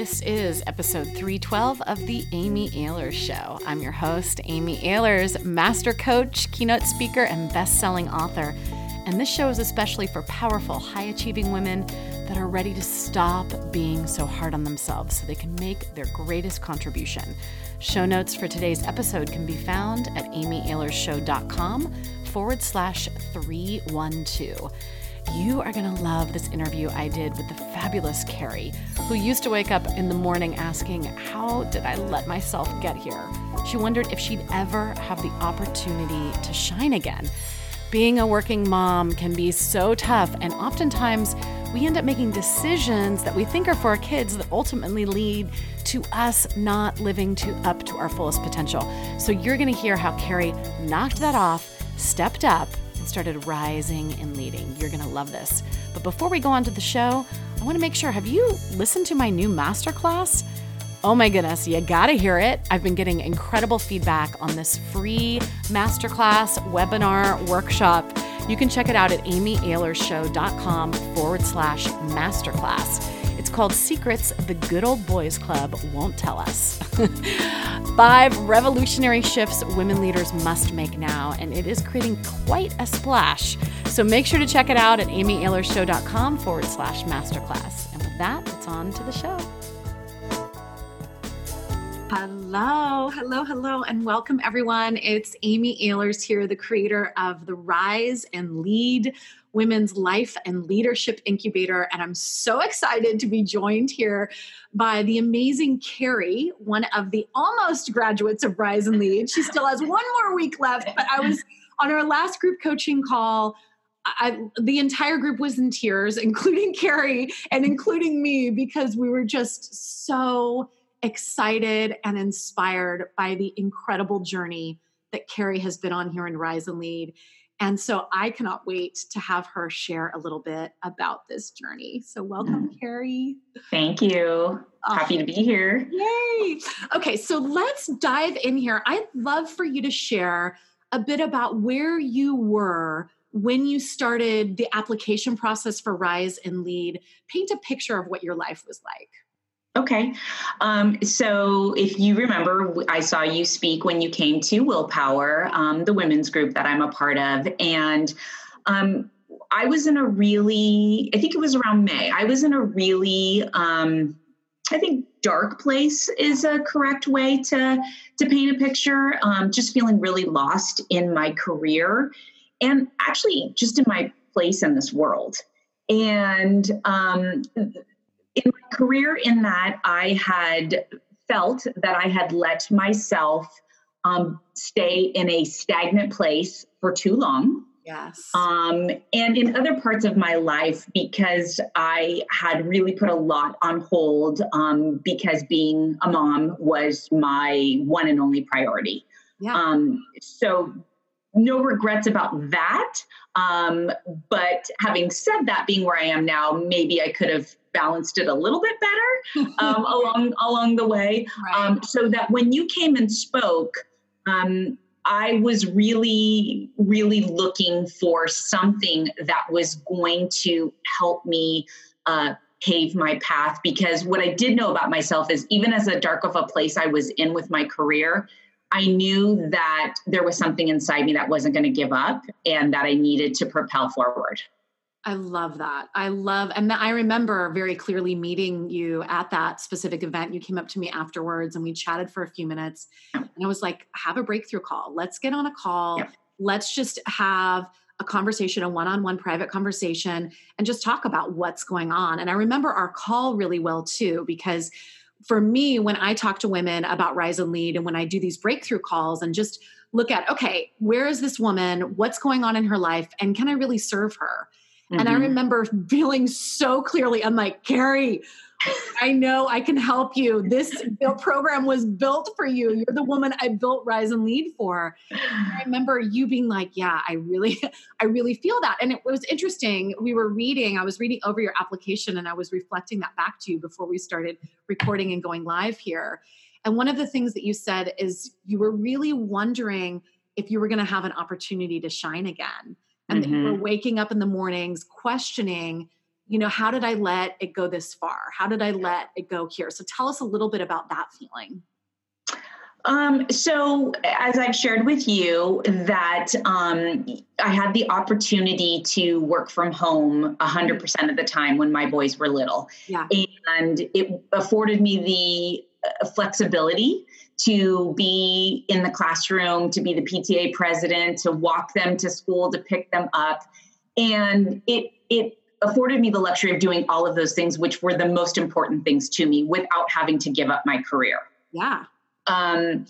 This is episode 312 of The Amy Ahlers Show. I'm your host, Amy Ahlers, master coach, keynote speaker, and best selling author. And this show is especially for powerful, high achieving women that are ready to stop being so hard on themselves so they can make their greatest contribution. Show notes for today's episode can be found at amyahlersshow.com forward slash 312. You are going to love this interview I did with the fabulous Kerry, who used to wake up in the morning asking, How did I let myself get here? She wondered if she'd ever have the opportunity to shine again. Being a working mom can be so tough, and oftentimes we end up making decisions that we think are for our kids that ultimately lead to us not living to up to our fullest potential. So you're going to hear how Kerry knocked that off, stepped up, started rising and leading. You're going to love this. But before we go on to the show, I want to make sure have you listened to my new masterclass? Oh my goodness, you gotta hear it. I've been getting incredible feedback on this free masterclass, webinar, workshop. You can check it out at amyahlersshow.com forward slash masterclass. It's called Secrets the Good Old Boys Club Won't Tell Us. Five revolutionary shifts women leaders must make now, and it is creating quite a splash. So make sure to check it out at amyahlersshow.com forward slash masterclass. And with that, it's on to the show. Hello, hello, hello, and welcome everyone. It's Amy Ahlers here, the creator of the Rise and Lead Women's Life and Leadership Incubator. And I'm so excited to be joined here by the amazing Kerry, one of the almost graduates of Rise and Lead. She still has one more week left, but I was on our last group coaching call. I, the entire group was in tears, including Kerry and including me, because we were just so excited and inspired by the incredible journey that Kerry has been on here in Rise and Lead. And so I cannot wait to have her share a little bit about this journey. So welcome, mm. Kerry. Thank you. Happy to be here. Yay. Okay, so let's dive in here. I'd love for you to share a bit about where you were when you started the application process for Rise and Lead. Paint a picture of what your life was like. Okay. Um, so if you remember, I saw you speak when you came to Willpower, um, the women's group that I'm a part of. And um, I was in a really, I think it was around May, I was in a really, um, I think dark place is a correct way to, to paint a picture. Um, just feeling really lost in my career and actually just in my place in this world. And um, career in that i had felt that i had let myself um, stay in a stagnant place for too long. Yes. Um, and in other parts of my life because i had really put a lot on hold um, because being a mom was my one and only priority. Yeah. Um, so no regrets about that. Um, but having said that being where i am now maybe i could have balanced it a little bit better um, along along the way, right. um, so that when you came and spoke, um, I was really really looking for something that was going to help me. Uh, pave my path because what I did know about myself is even as a dark of a place I was in with my career, I knew that there was something inside me that wasn't going to give up and that I needed to propel forward. I love that. I love, and I remember very clearly meeting you at that specific event. You came up to me afterwards and we chatted for a few minutes. And I was like, have a breakthrough call. Let's get on a call. Yeah. Let's just have a conversation, a one on one private conversation, and just talk about what's going on. And I remember our call really well too, because for me, when I talk to women about Rise and Lead and when I do these breakthrough calls and just look at, okay, where is this woman? What's going on in her life? And can I really serve her? Mm-hmm. And I mm-hmm. remember feeling so clearly, I'm like, Kerry, I know I can help you. This program was built for you. You're the woman I built Rise and Lead for. And I remember you being like, yeah, I really, I really feel that. And it was interesting. We were reading, I was reading over your application and I was reflecting that back to you before we started recording and going live here. And one of the things that you said is you were really wondering if you were going to have an opportunity to shine again and mm-hmm. that you were mm-hmm. waking up in the mornings questioning you know, how did I let it go this far? How did I let it go here? So tell us a little bit about that feeling. Um, so, as I've shared with you, that um, I had the opportunity to work from home 100% of the time when my boys were little. Yeah. And it afforded me the uh, flexibility to be in the classroom, to be the PTA president, to walk them to school, to pick them up. And it, it afforded me the luxury of doing all of those things, which were the most important things to me without having to give up my career. Yeah. Um,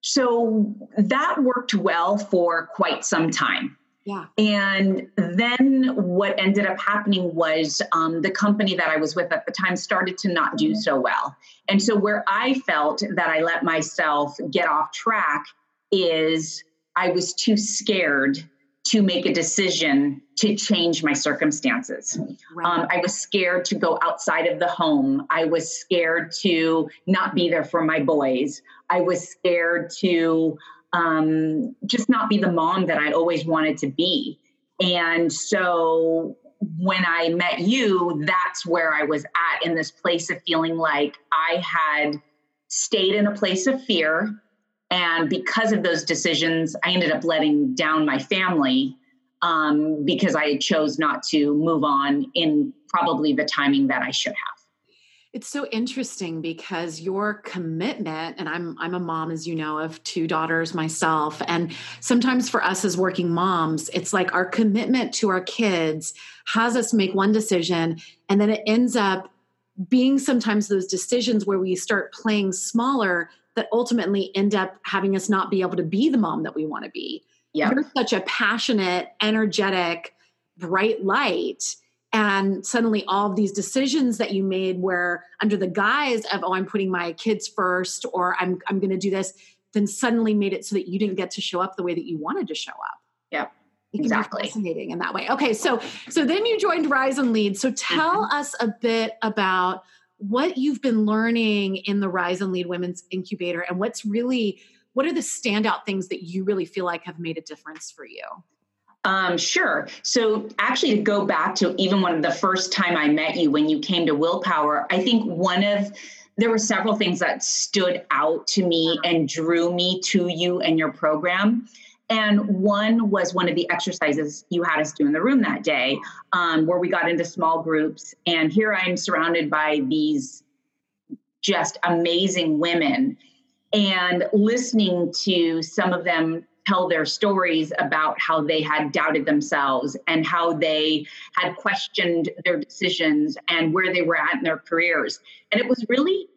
so that worked well for quite some time. Yeah. And then what ended up happening was um, the company that I was with at the time started to not do so well. And so, where I felt that I let myself get off track is I was too scared to make a decision to change my circumstances. Right. Um, I was scared to go outside of the home. I was scared to not be there for my boys. I was scared to um, just not be the mom that I always wanted to be. And so when I met you, that's where I was at in this place of feeling like I had stayed in a place of fear and because of those decisions, I ended up letting down my family um, because I chose not to move on in probably the timing that I should have. It's so interesting because your commitment, and I'm I'm a mom, as you know, of two daughters myself. And sometimes for us as working moms, it's like our commitment to our kids has us make one decision, and then it ends up being sometimes those decisions where we start playing smaller that ultimately end up having us not be able to be the mom that we want to be. You're such a passionate, energetic, bright light. And suddenly, all of these decisions that you made were under the guise of, oh, I'm putting my kids first, or I'm, I'm going to do this, then suddenly made it so that you didn't get to show up the way that you wanted to show up. Yep. Exactly. be fascinating in that way. Okay, so so then you joined Rise and Lead. So tell mm-hmm. us a bit about what you've been learning in the Rise and Lead Women's Incubator and what's really what are the standout things that you really feel like have made a difference for you? Um, sure. So actually to go back to even one of the first time I met you when you came to Willpower, I think one of there were several things that stood out to me and drew me to you and your program. And one was one of the exercises you had us do in the room that day, um, where we got into small groups. And here I am surrounded by these just amazing women and listening to some of them tell their stories about how they had doubted themselves and how they had questioned their decisions and where they were at in their careers. And it was really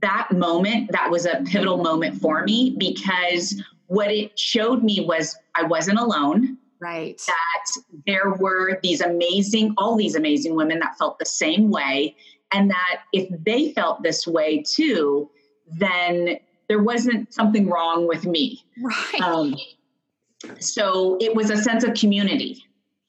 that moment that was a pivotal moment for me because what it showed me was I wasn't alone. Right. That there were these amazing, all these amazing women that felt the same way. And that if they felt this way too, then there wasn't something wrong with me. Right. Um, so it was a sense of community.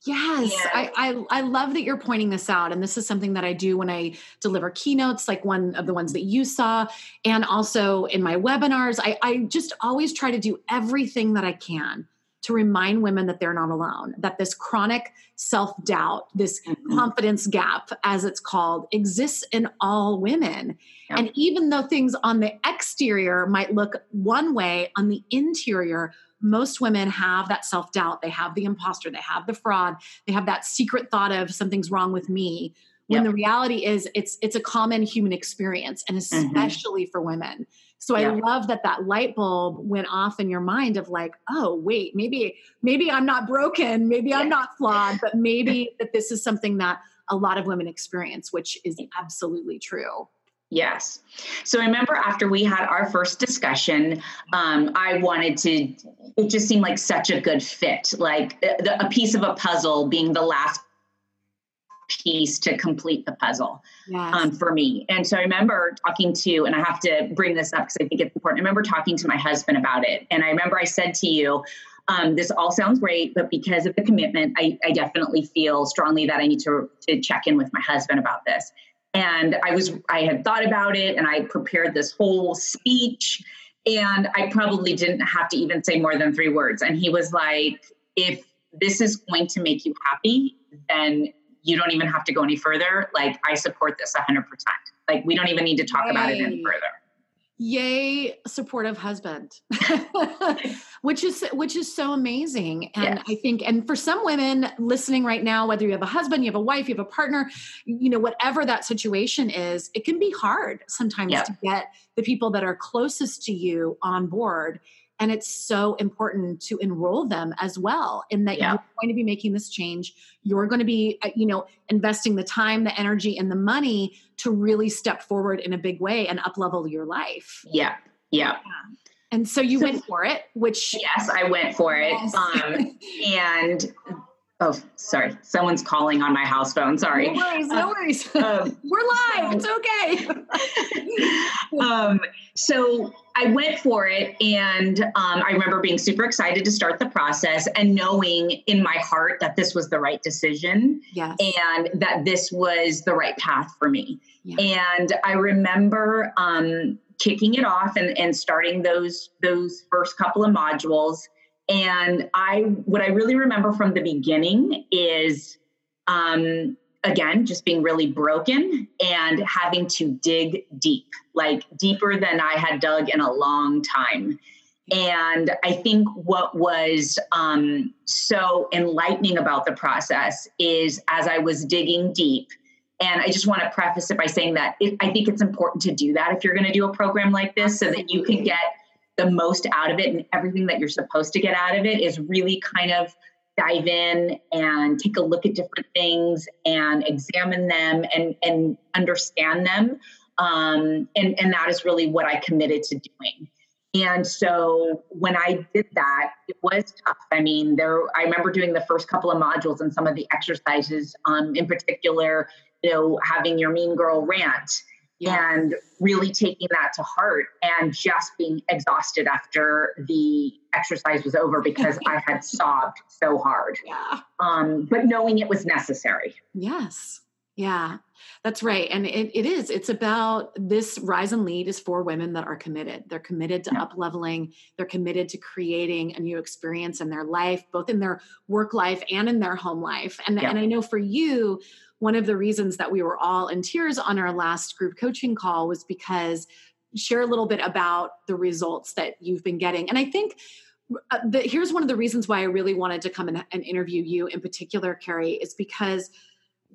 Yes, yeah. I, I, I love that you're pointing this out, and this is something that I do when I deliver keynotes, like one of the ones that you saw, and also in my webinars. I, I just always try to do everything that I can to remind women that they're not alone, that this chronic self doubt, this mm-hmm. confidence gap, as it's called, exists in all women. And even though things on the exterior might look one way, on the interior, most women have that self doubt. They have the imposter, they have the fraud, they have that secret thought of something's wrong with me. When yep. the reality is, it's it's a common human experience, and mm-hmm. especially mm-hmm. for women. So I love that that light bulb went off in your mind of like, oh wait, maybe maybe I'm not broken, maybe I'm not flawed, but maybe that this is something that a lot of women experience, which is absolutely true. Yes. So I remember after we had our first discussion, um, I wanted to, it just seemed like such a good fit, like a, a piece of a puzzle being the last piece to complete the puzzle yes. um, for me. And so I remember talking to, and I have to bring this up because I think it's important. I remember talking to my husband about it. And I remember I said to you, um, this all sounds great, but because of the commitment, I, I definitely feel strongly that I need to, to check in with my husband about this. And I was, I had thought about it and I prepared this whole speech. And I probably didn't have to even say more than three words. And he was like, if this is going to make you happy, then you don't even have to go any further. Like, I support this 100%. Like, we don't even need to talk about it any further yay supportive husband which is which is so amazing and yes. i think and for some women listening right now whether you have a husband you have a wife you have a partner you know whatever that situation is it can be hard sometimes yep. to get the people that are closest to you on board and it's so important to enroll them as well in that yeah. you're going to be making this change you're going to be uh, you know investing the time the energy and the money to really step forward in a big way and up level your life yeah yeah, yeah. and so you so, went for it which yes i went for it yes. um, and Oh, sorry. Someone's calling on my house phone. Sorry. No worries. No worries. Um, We're live. it's okay. um, so I went for it, and um, I remember being super excited to start the process and knowing in my heart that this was the right decision yes. and that this was the right path for me. Yeah. And I remember um, kicking it off and, and starting those those first couple of modules and I, what I really remember from the beginning is, um, again, just being really broken and having to dig deep, like deeper than I had dug in a long time. And I think what was um, so enlightening about the process is as I was digging deep, and I just want to preface it by saying that it, I think it's important to do that if you're going to do a program like this so that you can get the most out of it and everything that you're supposed to get out of it is really kind of dive in and take a look at different things and examine them and and understand them. Um, and and that is really what i committed to doing. And so when i did that it was tough. I mean there i remember doing the first couple of modules and some of the exercises um, in particular you know having your mean girl rant and really taking that to heart and just being exhausted after the exercise was over because I had sobbed so hard. Yeah. Um, but knowing it was necessary. Yes. Yeah, that's right. And it, it is. It's about this rise and lead is for women that are committed. They're committed to yeah. up leveling. They're committed to creating a new experience in their life, both in their work life and in their home life. And, yeah. and I know for you, one of the reasons that we were all in tears on our last group coaching call was because share a little bit about the results that you've been getting. And I think uh, the, here's one of the reasons why I really wanted to come and, and interview you in particular, Kerry, is because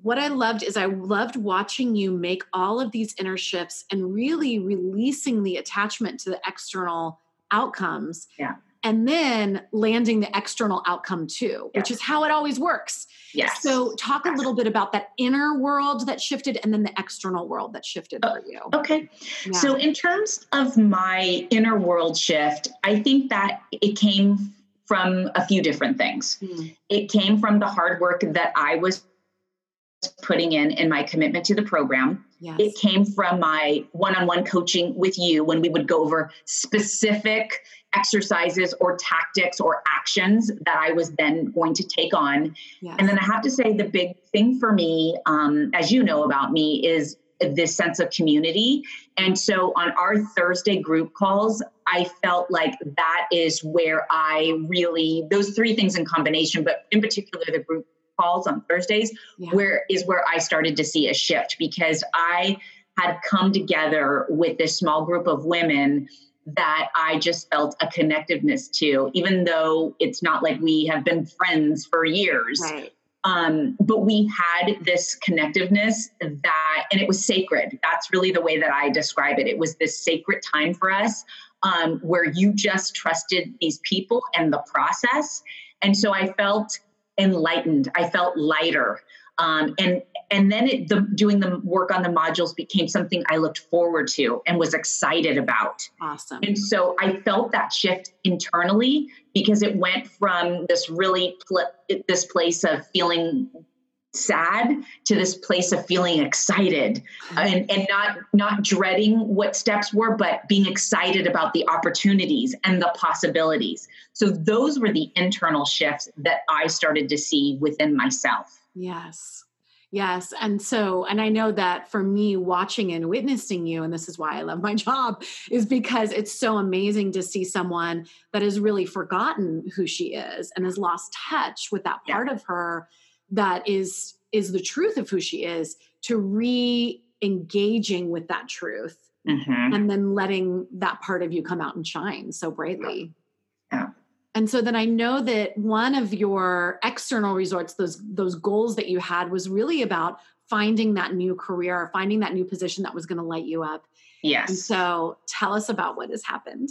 what I loved is I loved watching you make all of these inner shifts and really releasing the attachment to the external outcomes. Yeah and then landing the external outcome too, yes. which is how it always works. Yes. So, talk a little bit about that inner world that shifted and then the external world that shifted for you. Okay. Yeah. So, in terms of my inner world shift, I think that it came from a few different things. Mm. It came from the hard work that I was putting in in my commitment to the program. Yes. It came from my one-on-one coaching with you when we would go over specific exercises or tactics or actions that I was then going to take on. Yes. And then I have to say, the big thing for me, um, as you know about me, is this sense of community. And so on our Thursday group calls, I felt like that is where I really, those three things in combination, but in particular, the group calls on Thursdays, yeah. where is where I started to see a shift because I had come together with this small group of women that I just felt a connectiveness to, even though it's not like we have been friends for years. Right. Um, but we had this connectiveness that, and it was sacred. That's really the way that I describe it. It was this sacred time for us um, where you just trusted these people and the process. And so I felt enlightened. I felt lighter. Um, and and then it, the, doing the work on the modules became something I looked forward to and was excited about. Awesome. And so I felt that shift internally because it went from this really pl- this place of feeling sad to this place of feeling excited and, and not not dreading what steps were but being excited about the opportunities and the possibilities so those were the internal shifts that i started to see within myself yes Yes. And so, and I know that for me, watching and witnessing you, and this is why I love my job, is because it's so amazing to see someone that has really forgotten who she is and has lost touch with that part yeah. of her that is is the truth of who she is to re engaging with that truth mm-hmm. and then letting that part of you come out and shine so brightly. Yeah. And so then I know that one of your external resorts, those those goals that you had was really about finding that new career, finding that new position that was going to light you up. Yes. And so tell us about what has happened.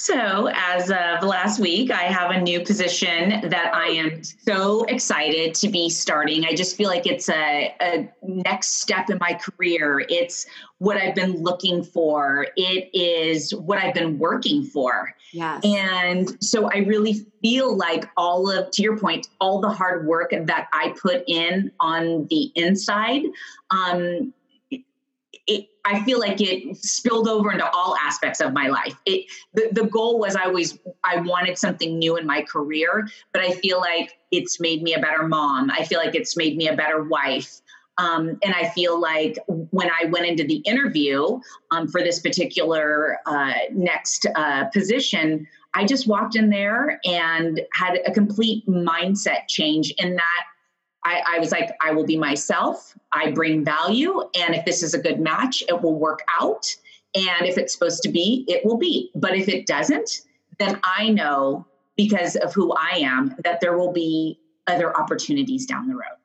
So, as of last week, I have a new position that I am so excited to be starting. I just feel like it's a, a, next step in my career. It's what I've been looking for, it is what I've been working for. Yes. And so, I really feel like all of, to your point, all the hard work that I put in on the inside um, it, I feel like it spilled over into all aspects of my life. It the, the goal was I always I wanted something new in my career, but I feel like it's made me a better mom. I feel like it's made me a better wife. Um, and I feel like when I went into the interview um, for this particular uh, next uh, position, I just walked in there and had a complete mindset change in that I, I, was like, I will be myself. I bring value. And if this is a good match, it will work out. And if it's supposed to be, it will be. But if it doesn't, then I know because of who I am that there will be other opportunities down the road.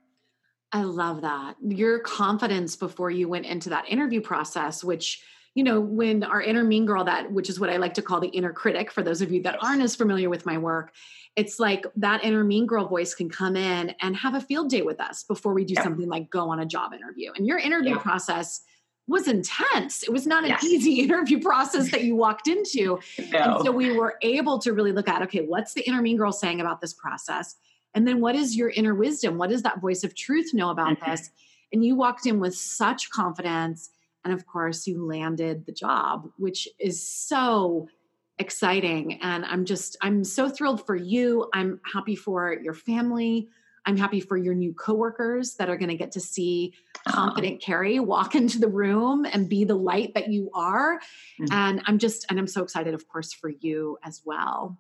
I love that. Your confidence before you went into that interview process, which, you know, when our inner mean girl, that, which is what I like to call the inner critic, for those of you that aren't as familiar with my work, it's like that inner mean girl voice can come in and have a field day with us before we do something like go on a job interview. And your interview process was intense. It was not an yes. easy interview process that you walked into. No. And so we were able to really look at okay, what's the inner mean girl saying about this process? And then what is your inner wisdom? What does that voice of truth know about mm-hmm. this? And you walked in with such confidence. And of course, you landed the job, which is so exciting. And I'm just, I'm so thrilled for you. I'm happy for your family. I'm happy for your new coworkers that are going to get to see confident Kerry walk into the room and be the light that you are. Mm-hmm. And I'm just, and I'm so excited, of course, for you as well.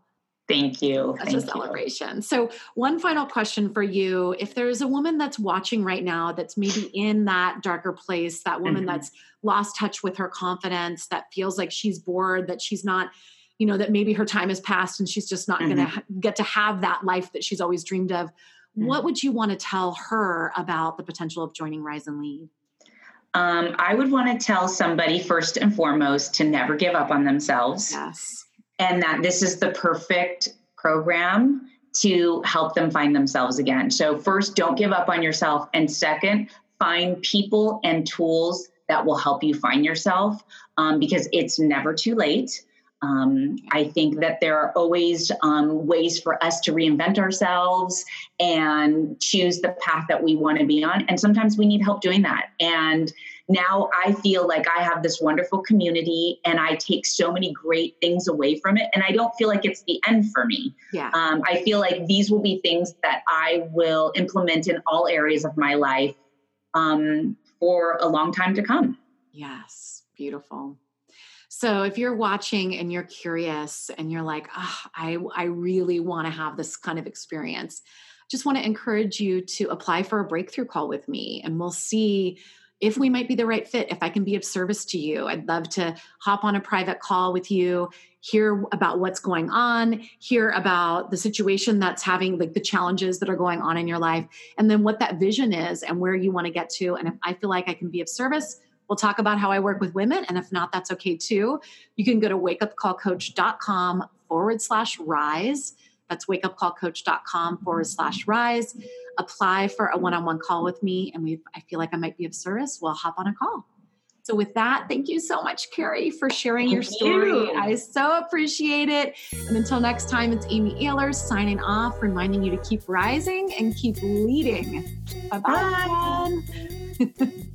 Thank you. That's Thank a celebration. You. So, one final question for you. If there's a woman that's watching right now that's maybe in that darker place, that woman mm-hmm. that's lost touch with her confidence, that feels like she's bored, that she's not you know that maybe her time has passed and she's just not mm-hmm. going to ha- get to have that life that she's always dreamed of mm-hmm. what would you want to tell her about the potential of joining rise and lead um, i would want to tell somebody first and foremost to never give up on themselves yes and that this is the perfect program to help them find themselves again so first don't give up on yourself and second find people and tools that will help you find yourself um, because it's never too late um, I think that there are always um, ways for us to reinvent ourselves and choose the path that we want to be on. And sometimes we need help doing that. And now I feel like I have this wonderful community and I take so many great things away from it. And I don't feel like it's the end for me. Yeah. Um, I feel like these will be things that I will implement in all areas of my life um, for a long time to come. Yes. Beautiful. So if you're watching and you're curious and you're like, oh, I, I really want to have this kind of experience, just want to encourage you to apply for a breakthrough call with me and we'll see if we might be the right fit, if I can be of service to you. I'd love to hop on a private call with you, hear about what's going on, hear about the situation that's having like the challenges that are going on in your life, and then what that vision is and where you want to get to. And if I feel like I can be of service, We'll talk about how I work with women. And if not, that's okay too. You can go to wakeupcallcoach.com forward slash rise. That's wakeupcallcoach.com forward slash rise. Apply for a one on one call with me. And we I feel like I might be of service. We'll hop on a call. So, with that, thank you so much, Kerry, for sharing thank your story. You. I so appreciate it. And until next time, it's Amy Ahlers signing off, reminding you to keep rising and keep leading. Bye bye.